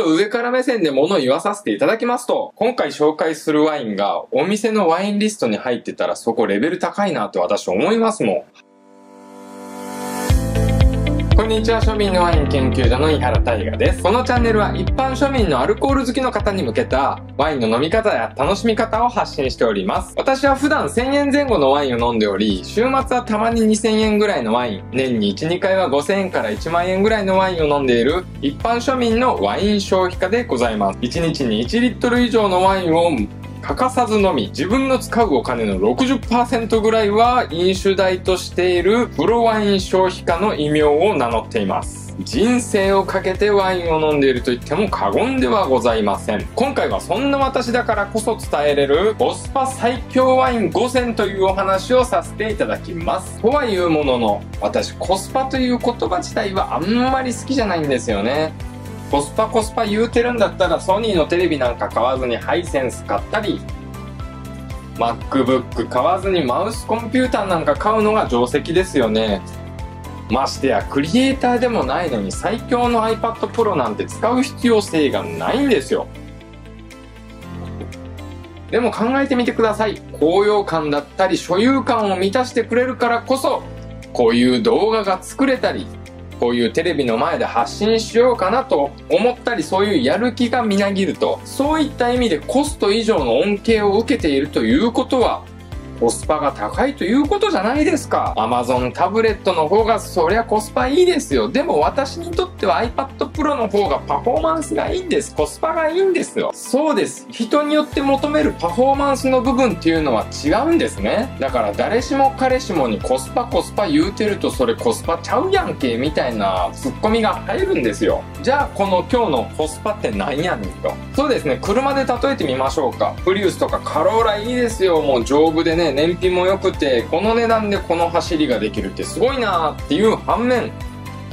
と上から目線で物を言わさせていただきますと、今回紹介するワインがお店のワインリストに入ってたらそこレベル高いなって私思いますもん。こんにちは、庶民のワイン研究所の井原大我です。このチャンネルは一般庶民のアルコール好きの方に向けたワインの飲み方や楽しみ方を発信しております。私は普段1000円前後のワインを飲んでおり、週末はたまに2000円ぐらいのワイン、年に1、2回は5000円から1万円ぐらいのワインを飲んでいる一般庶民のワイン消費家でございます。1日に1リットル以上のワインを欠かさず飲み、自分の使うお金の60%ぐらいは飲酒代としているプロワイン消費家の異名を名乗っています。人生をかけてワインを飲んでいると言っても過言ではございません。今回はそんな私だからこそ伝えれるコスパ最強ワイン5選というお話をさせていただきます。とはいうものの、私コスパという言葉自体はあんまり好きじゃないんですよね。コスパコスパ言うてるんだったらソニーのテレビなんか買わずにハイセンス買ったり MacBook 買わずにマウスコンピューターなんか買うのが定石ですよね。ましてやクリエイターでもないのに最強の iPad Pro なんて使う必要性がないんですよ。でも考えてみてください。高揚感だったり所有感を満たしてくれるからこそこういう動画が作れたりこういうテレビの前で発信しようかなと思ったりそういうやる気がみなぎるとそういった意味でコスト以上の恩恵を受けているということはコスパが高いということじゃないですか。Amazon タブレットの方がそりゃコスパいいですよ。でも私にとっては iPad Pro の方がパフォーマンスがいいんです。コスパがいいんですよ。そうです。人によって求めるパフォーマンスの部分っていうのは違うんですね。だから誰しも彼しもにコスパコスパ言うてるとそれコスパちゃうやんけみたいなツッコミが入るんですよ。じゃあこの今日のコスパって何やねんと。そうですね。車で例えてみましょうか。プリウスとかカローラいいですよ。もう丈夫でね、燃費も良くて、この値段でこの走りができるってすごいなっていう反面、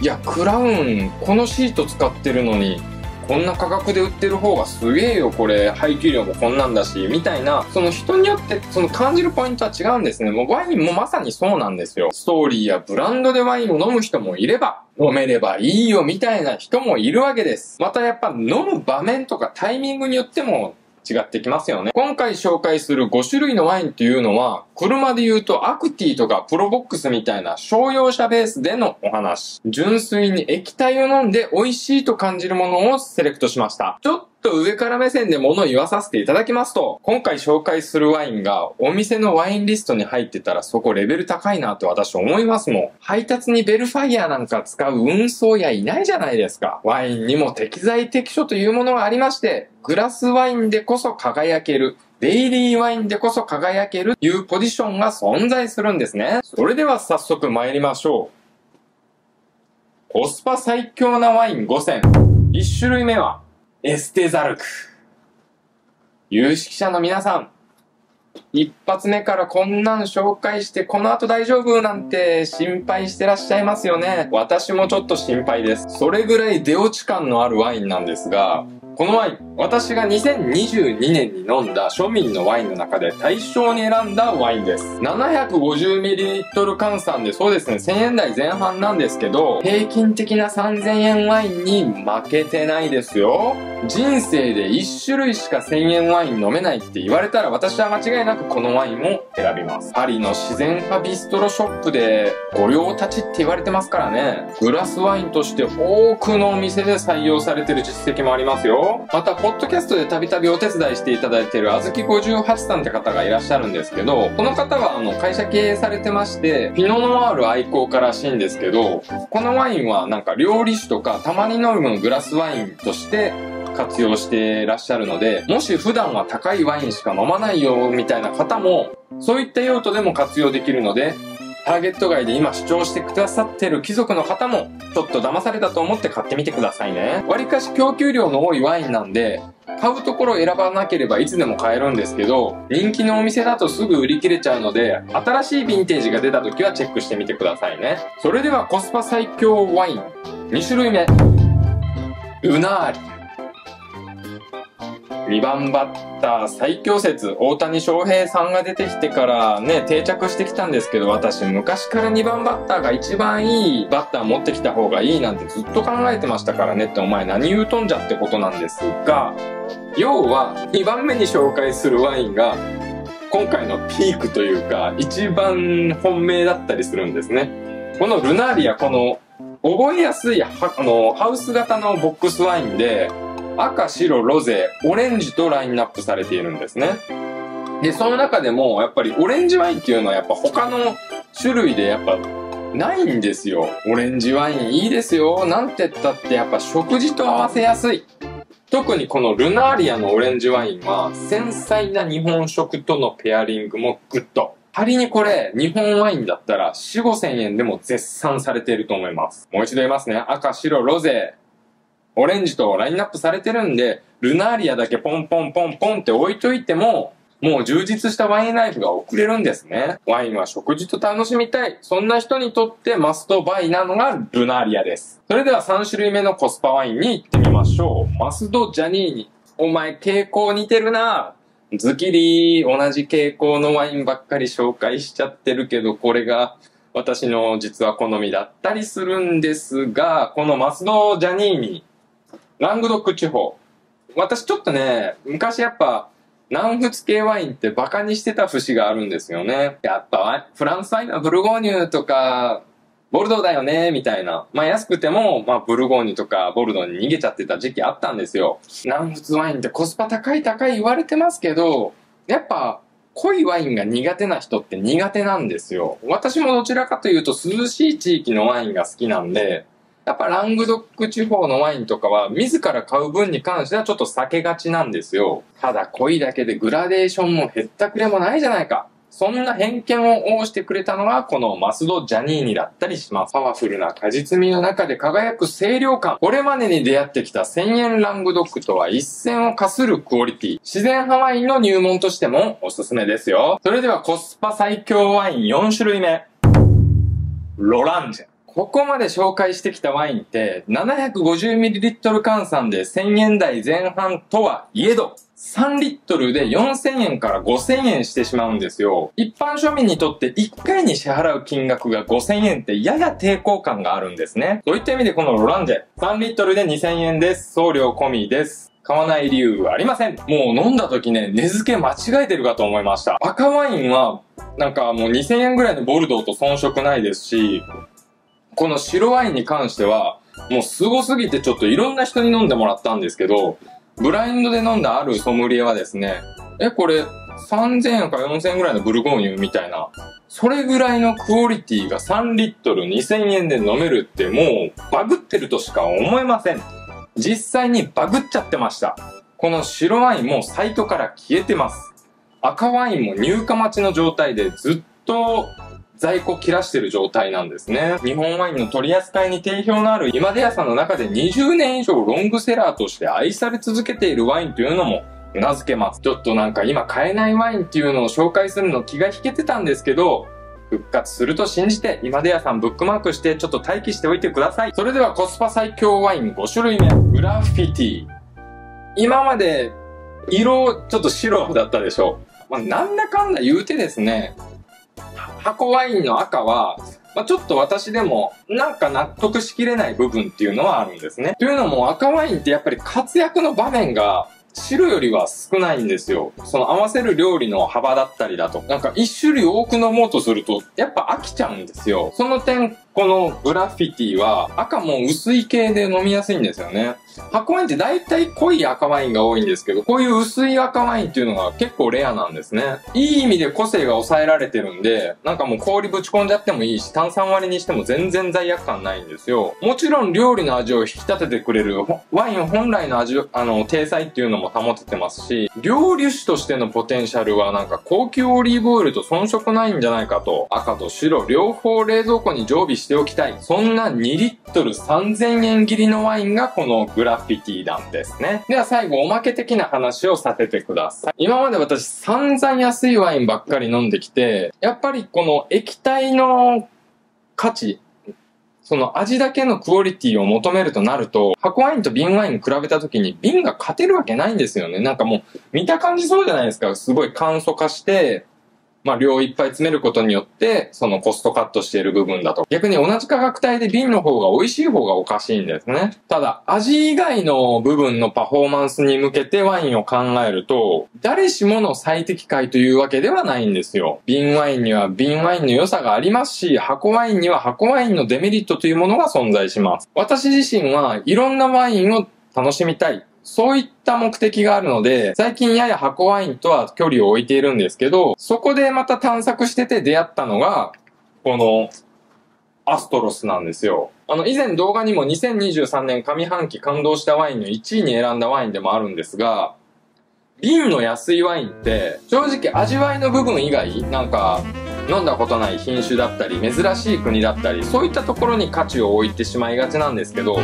いや、クラウン、このシート使ってるのに、こんな価格で売ってる方がすげえよ、これ。排気量もこんなんだし、みたいな、その人によってその感じるポイントは違うんですね。もうワインもまさにそうなんですよ。ストーリーやブランドでワインを飲む人もいれば、飲めればいいよ、みたいな人もいるわけです。またやっぱ飲む場面とかタイミングによっても違ってきますよね。今回紹介する5種類のワインっていうのは、車で言うとアクティとかプロボックスみたいな商用車ベースでのお話。純粋に液体を飲んで美味しいと感じるものをセレクトしました。ちょっと上から目線で物を言わさせていただきますと、今回紹介するワインがお店のワインリストに入ってたらそこレベル高いなって私思いますもん。配達にベルファイヤーなんか使う運送屋いないじゃないですか。ワインにも適材適所というものがありまして、グラスワインでこそ輝ける。デイリーワインでこそ輝けるというポジションが存在するんですね。それでは早速参りましょう。コスパ最強なワイン5選。1種類目は、エステザルク。有識者の皆さん、一発目からこんなん紹介してこの後大丈夫なんて心配してらっしゃいますよね。私もちょっと心配です。それぐらい出落ち感のあるワインなんですが、このワイン、私が2022年に飲んだ庶民のワインの中で対象に選んだワインです。750ml 換算でそうですね、1000円台前半なんですけど、平均的な3000円ワインに負けてないですよ。人生で1種類しか1000円ワイン飲めないって言われたら私は間違いなくこのワインを選びます。パリの自然派ビストロショップで御用達って言われてますからね。グラスワインとして多くのお店で採用されてる実績もありますよ。また、ポッドキャストでたびたびお手伝いしていただいているあずき58さんって方がいらっしゃるんですけど、この方はあの会社経営されてまして、ピノノワール愛好家らしいんですけど、このワインはなんか料理酒とかたまに飲むグラスワインとして活用してらっしゃるので、もし普段は高いワインしか飲まないよみたいな方も、そういった用途でも活用できるので、ターゲット外で今主張してくださってる貴族の方も、ちょっと騙されたと思って買ってみてくださいね。割かし供給量の多いワインなんで、買うところを選ばなければいつでも買えるんですけど、人気のお店だとすぐ売り切れちゃうので、新しいヴィンテージが出た時はチェックしてみてくださいね。それではコスパ最強ワイン、2種類目。ルナーリ。2番バッター最強説、大谷翔平さんが出てきてからね、定着してきたんですけど、私昔から2番バッターが一番いいバッター持ってきた方がいいなんてずっと考えてましたからねってお前何言うとんじゃってことなんですが、要は2番目に紹介するワインが今回のピークというか一番本命だったりするんですね。このルナーリア、この覚えやすいあのハウス型のボックスワインで赤、白、ロゼ、オレンジとラインナップされているんですね。で、その中でも、やっぱりオレンジワインっていうのはやっぱ他の種類でやっぱないんですよ。オレンジワインいいですよ。なんて言ったってやっぱ食事と合わせやすい。特にこのルナーリアのオレンジワインは繊細な日本食とのペアリングもグッド。仮にこれ、日本ワインだったら4、5千円でも絶賛されていると思います。もう一度言いますね。赤、白、ロゼ、オレンジとラインナップされてるんで、ルナーリアだけポンポンポンポンって置いといても、もう充実したワインライフが送れるんですね。ワインは食事と楽しみたい。そんな人にとってマストバイなのがルナーリアです。それでは3種類目のコスパワインに行ってみましょう。マスド・ジャニーニ。お前傾向似てるなズキリ同じ傾向のワインばっかり紹介しちゃってるけど、これが私の実は好みだったりするんですが、このマスド・ジャニーニラングドック地方。私ちょっとね、昔やっぱ、南仏系ワインってバカにしてた節があるんですよね。やっぱ、フランスワインはブルゴーニュとか、ボルドーだよね、みたいな。まあ安くても、まあブルゴーニュとかボルドーに逃げちゃってた時期あったんですよ。南仏ワインってコスパ高い高い言われてますけど、やっぱ濃いワインが苦手な人って苦手なんですよ。私もどちらかというと涼しい地域のワインが好きなんで、やっぱラングドック地方のワインとかは自ら買う分に関してはちょっと避けがちなんですよ。ただ濃いだけでグラデーションも減ったくれもないじゃないか。そんな偏見を応してくれたのがこのマスド・ジャニーニだったりします。パワフルな果実味の中で輝く清涼感。これまでに出会ってきた1000円ラングドックとは一線を化するクオリティ。自然派ワインの入門としてもおすすめですよ。それではコスパ最強ワイン4種類目。ロランジェ。ここまで紹介してきたワインって 750ml 換算で1000円台前半とはいえど3リットルで4000円から5000円してしまうんですよ。一般庶民にとって1回に支払う金額が5000円ってやや抵抗感があるんですね。そういった意味でこのロランジェ3リットルで2000円です。送料込みです。買わない理由はありません。もう飲んだ時ね、値付け間違えてるかと思いました。赤ワインは、なんかもう2000円ぐらいのボルドーと遜色ないですし、この白ワインに関しては、もう凄すぎてちょっといろんな人に飲んでもらったんですけど、ブラインドで飲んだあるソムリエはですね、え、これ3000円か4000円ぐらいのブルゴーニュみたいな、それぐらいのクオリティが3リットル2000円で飲めるってもうバグってるとしか思えません。実際にバグっちゃってました。この白ワインもサイトから消えてます。赤ワインも入荷待ちの状態でずっと在庫切らしてる状態なんですね。日本ワインの取り扱いに定評のある今出屋さんの中で20年以上ロングセラーとして愛され続けているワインというのも名付けます。ちょっとなんか今買えないワインっていうのを紹介するの気が引けてたんですけど、復活すると信じて、今出屋さんブックマークしてちょっと待機しておいてください。それではコスパ最強ワイン5種類目。グラフィティ。今まで色ちょっと白だったでしょう。まあ、なんだかんだ言うてですね、箱ワインの赤は、まあ、ちょっと私でもなんか納得しきれない部分っていうのはあるんですね。というのも赤ワインってやっぱり活躍の場面が白よりは少ないんですよ。その合わせる料理の幅だったりだと。なんか一種類多く飲もうとすると、やっぱ飽きちゃうんですよ。その点、このグラフィティは赤も薄い系で飲みやすいんですよね。白ワインって大体濃い赤ワインが多いんですけど、こういう薄い赤ワインっていうのが結構レアなんですね。いい意味で個性が抑えられてるんで、なんかもう氷ぶち込んじゃってもいいし、炭酸割りにしても全然罪悪感ないんですよ。もちろん料理の味を引き立ててくれる、ワイン本来の味、あの、体裁っていうのも保ててますし、料理酒としてのポテンシャルはなんか高級オリーブオイルと遜色ないんじゃないかと、赤と白両方冷蔵庫に常備しておきたい。そんな2リットル3000円切りのワインがこのグララフィティなんですね。では最後、おまけ的な話をさせてください。今まで私散々安いワインばっかり飲んできて、やっぱりこの液体の価値、その味だけのクオリティを求めるとなると、箱ワインと瓶ワイン比べた時に瓶が勝てるわけないんですよね。なんかもう見た感じそうじゃないですか。すごい簡素化して、まあ、量いっぱい詰めることによって、そのコストカットしている部分だと。逆に同じ価格帯で瓶の方が美味しい方がおかしいんですね。ただ、味以外の部分のパフォーマンスに向けてワインを考えると、誰しもの最適解というわけではないんですよ。瓶ワインには瓶ワインの良さがありますし、箱ワインには箱ワインのデメリットというものが存在します。私自身はいろんなワインを楽しみたい。そういった目的があるので、最近やや箱ワインとは距離を置いているんですけど、そこでまた探索してて出会ったのが、この、アストロスなんですよ。あの、以前動画にも2023年上半期感動したワインの1位に選んだワインでもあるんですが、瓶の安いワインって、正直味わいの部分以外、なんか、飲んだことない品種だったり、珍しい国だったり、そういったところに価値を置いてしまいがちなんですけど、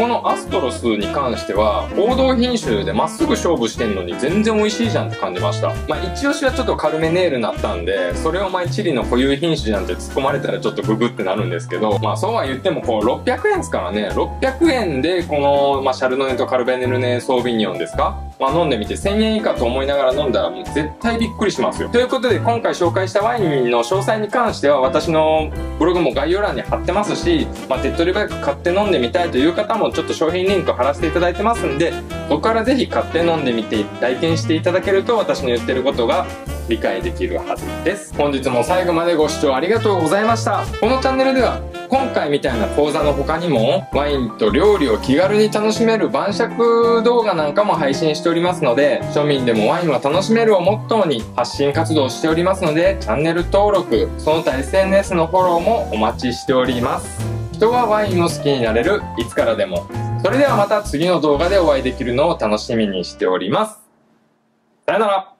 このアストロスに関しては、王道品種でまっすぐ勝負してんのに全然美味しいじゃんって感じました。まあ一押しはちょっとカルメネールになったんで、それを前チリの固有品種なんて突っ込まれたらちょっとググってなるんですけど、まあそうは言ってもこう600円ですからね、600円でこの、まあシャルノネとカルベネルネソービニオンですかまあ飲んでみて1000円以下と思いながら飲んだらもう絶対びっくりしますよ。ということで今回紹介したワインの詳細に関しては私のブログも概要欄に貼ってますし、まあ手っ取り早く買って飲んでみたいという方もちょっと商品リンク貼らせていただいてますんで、そこからぜひ買って飲んでみて体験していただけると私の言ってることが理解できるはずです。本日も最後までご視聴ありがとうございました。このチャンネルでは今回みたいな講座の他にもワインと料理を気軽に楽しめる晩酌動画なんかも配信しておりますので庶民でもワインは楽しめるをモットーに発信活動しておりますのでチャンネル登録その他 SNS のフォローもお待ちしております人はワインを好きになれるいつからでもそれではまた次の動画でお会いできるのを楽しみにしておりますさよなら